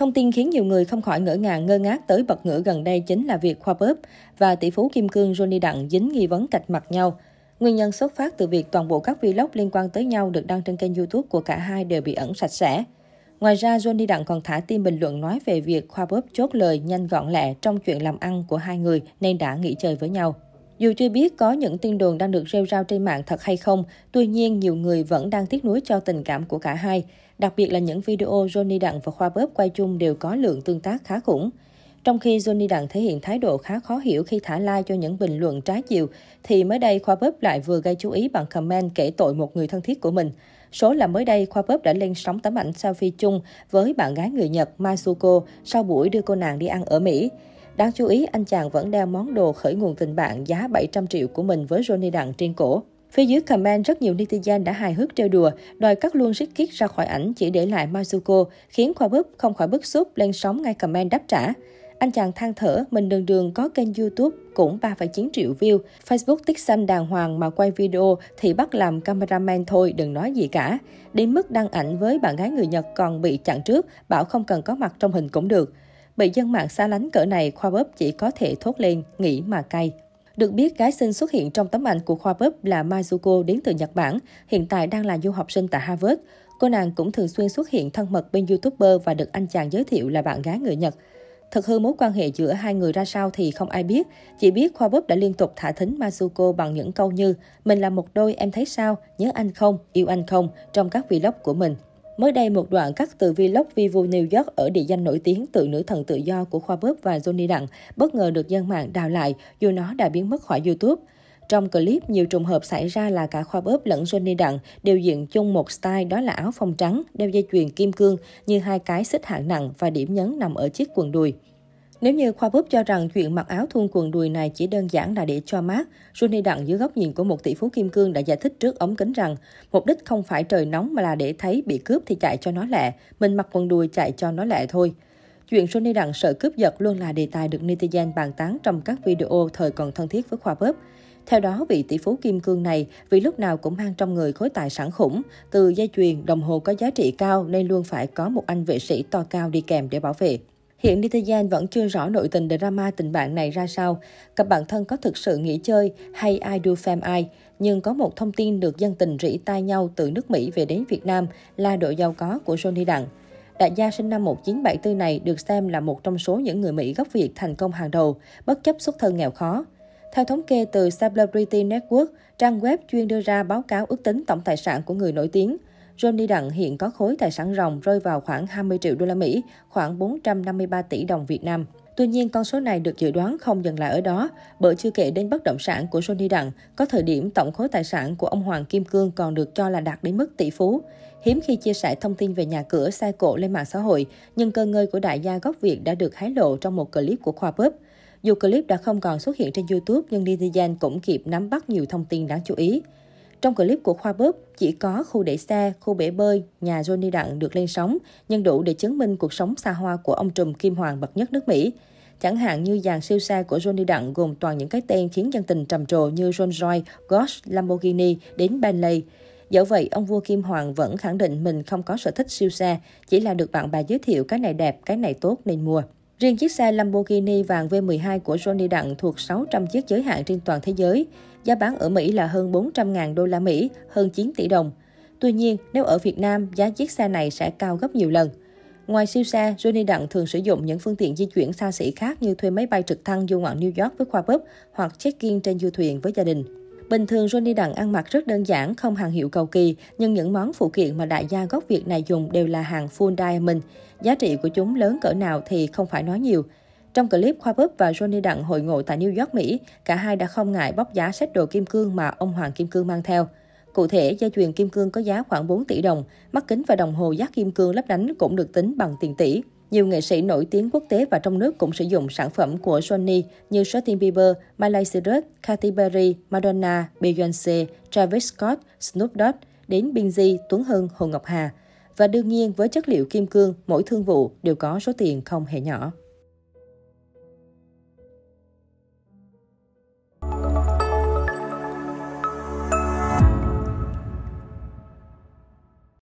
Thông tin khiến nhiều người không khỏi ngỡ ngàng ngơ ngác tới bật ngửa gần đây chính là việc Khoa Bớp và tỷ phú Kim Cương Johnny Đặng dính nghi vấn cạch mặt nhau. Nguyên nhân xuất phát từ việc toàn bộ các vlog liên quan tới nhau được đăng trên kênh YouTube của cả hai đều bị ẩn sạch sẽ. Ngoài ra, Johnny Đặng còn thả tin bình luận nói về việc Khoa Bớp chốt lời nhanh gọn lẹ trong chuyện làm ăn của hai người nên đã nghỉ chơi với nhau. Dù chưa biết có những tin đồn đang được rêu rao trên mạng thật hay không, tuy nhiên nhiều người vẫn đang tiếc nuối cho tình cảm của cả hai. Đặc biệt là những video Johnny Đặng và Khoa Bớp quay chung đều có lượng tương tác khá khủng. Trong khi Johnny Đặng thể hiện thái độ khá khó hiểu khi thả like cho những bình luận trái chiều, thì mới đây Khoa Bớp lại vừa gây chú ý bằng comment kể tội một người thân thiết của mình. Số là mới đây, Khoa Bớp đã lên sóng tấm ảnh selfie chung với bạn gái người Nhật Masuko sau buổi đưa cô nàng đi ăn ở Mỹ. Đáng chú ý, anh chàng vẫn đeo món đồ khởi nguồn tình bạn giá 700 triệu của mình với Johnny Đặng trên cổ. Phía dưới comment, rất nhiều netizen đã hài hước trêu đùa, đòi cắt luôn Ricky ra khỏi ảnh chỉ để lại Mazuko, khiến Khoa Búp không khỏi bức xúc lên sóng ngay comment đáp trả. Anh chàng than thở, mình đường đường có kênh YouTube cũng 3,9 triệu view, Facebook tích xanh đàng hoàng mà quay video thì bắt làm cameraman thôi, đừng nói gì cả. Đến mức đăng ảnh với bạn gái người Nhật còn bị chặn trước, bảo không cần có mặt trong hình cũng được. Bị dân mạng xa lánh cỡ này, Khoa Bớp chỉ có thể thốt lên, nghĩ mà cay. Được biết, gái xinh xuất hiện trong tấm ảnh của Khoa Bớp là Mizuko đến từ Nhật Bản, hiện tại đang là du học sinh tại Harvard. Cô nàng cũng thường xuyên xuất hiện thân mật bên YouTuber và được anh chàng giới thiệu là bạn gái người Nhật. Thực hư mối quan hệ giữa hai người ra sao thì không ai biết. Chỉ biết Khoa Bớp đã liên tục thả thính Masuko bằng những câu như Mình là một đôi, em thấy sao? Nhớ anh không? Yêu anh không? trong các vlog của mình. Mới đây, một đoạn cắt từ vlog Vivo New York ở địa danh nổi tiếng tự nữ thần tự do của Khoa Bớp và Johnny Đặng bất ngờ được dân mạng đào lại dù nó đã biến mất khỏi YouTube. Trong clip, nhiều trùng hợp xảy ra là cả Khoa Bớp lẫn Johnny Đặng đều diện chung một style đó là áo phông trắng, đeo dây chuyền kim cương như hai cái xích hạng nặng và điểm nhấn nằm ở chiếc quần đùi. Nếu như Khoa Búp cho rằng chuyện mặc áo thun quần đùi này chỉ đơn giản là để cho mát, Johnny Đặng dưới góc nhìn của một tỷ phú kim cương đã giải thích trước ống kính rằng mục đích không phải trời nóng mà là để thấy bị cướp thì chạy cho nó lẹ, mình mặc quần đùi chạy cho nó lẹ thôi. Chuyện Johnny Đặng sợ cướp giật luôn là đề tài được netizen bàn tán trong các video thời còn thân thiết với Khoa Búp. Theo đó, vị tỷ phú kim cương này vì lúc nào cũng mang trong người khối tài sản khủng, từ dây chuyền, đồng hồ có giá trị cao nên luôn phải có một anh vệ sĩ to cao đi kèm để bảo vệ. Hiện netizen vẫn chưa rõ nội tình drama tình bạn này ra sao, cặp bạn thân có thực sự nghỉ chơi hay ai do fam ai. Nhưng có một thông tin được dân tình rỉ tai nhau từ nước Mỹ về đến Việt Nam là độ giàu có của Johnny Đặng. Đại gia sinh năm 1974 này được xem là một trong số những người Mỹ gốc Việt thành công hàng đầu, bất chấp xuất thân nghèo khó. Theo thống kê từ Celebrity Network, trang web chuyên đưa ra báo cáo ước tính tổng tài sản của người nổi tiếng – Johnny Đặng hiện có khối tài sản ròng rơi vào khoảng 20 triệu đô la Mỹ, khoảng 453 tỷ đồng Việt Nam. Tuy nhiên, con số này được dự đoán không dừng lại ở đó, bởi chưa kể đến bất động sản của Johnny Đặng, có thời điểm tổng khối tài sản của ông Hoàng Kim Cương còn được cho là đạt đến mức tỷ phú. Hiếm khi chia sẻ thông tin về nhà cửa xe cộ lên mạng xã hội, nhưng cơ ngơi của đại gia gốc Việt đã được hái lộ trong một clip của Khoa Bếp. Dù clip đã không còn xuất hiện trên YouTube, nhưng netizen cũng kịp nắm bắt nhiều thông tin đáng chú ý. Trong clip của Khoa Bóp, chỉ có khu để xe, khu bể bơi, nhà Johnny Đặng được lên sóng, nhưng đủ để chứng minh cuộc sống xa hoa của ông trùm Kim Hoàng bậc nhất nước Mỹ. Chẳng hạn như dàn siêu xe của Johnny Đặng gồm toàn những cái tên khiến dân tình trầm trồ như Rolls Royce, Porsche, Lamborghini đến Bentley. Dẫu vậy, ông vua Kim Hoàng vẫn khẳng định mình không có sở thích siêu xe, chỉ là được bạn bè giới thiệu cái này đẹp, cái này tốt nên mua. Riêng chiếc xe Lamborghini vàng V12 của Johnny Đặng thuộc 600 chiếc giới hạn trên toàn thế giới. Giá bán ở Mỹ là hơn 400.000 đô la Mỹ, hơn 9 tỷ đồng. Tuy nhiên, nếu ở Việt Nam, giá chiếc xe này sẽ cao gấp nhiều lần. Ngoài siêu xe, Johnny Đặng thường sử dụng những phương tiện di chuyển xa xỉ khác như thuê máy bay trực thăng du ngoạn New York với khoa bếp hoặc check-in trên du thuyền với gia đình. Bình thường Johnny Đặng ăn mặc rất đơn giản, không hàng hiệu cầu kỳ, nhưng những món phụ kiện mà đại gia gốc Việt này dùng đều là hàng full diamond. Giá trị của chúng lớn cỡ nào thì không phải nói nhiều. Trong clip, Khoa Búp và Johnny Đặng hội ngộ tại New York, Mỹ, cả hai đã không ngại bóc giá sách đồ kim cương mà ông Hoàng Kim Cương mang theo. Cụ thể, dây chuyền kim cương có giá khoảng 4 tỷ đồng, mắt kính và đồng hồ giác kim cương lấp lánh cũng được tính bằng tiền tỷ. Nhiều nghệ sĩ nổi tiếng quốc tế và trong nước cũng sử dụng sản phẩm của Sony như Justin Bieber, Miley Cyrus, Katy Perry, Madonna, Beyoncé, Travis Scott, Snoop Dogg, đến Binz, Tuấn Hưng, Hồ Ngọc Hà. Và đương nhiên với chất liệu kim cương, mỗi thương vụ đều có số tiền không hề nhỏ.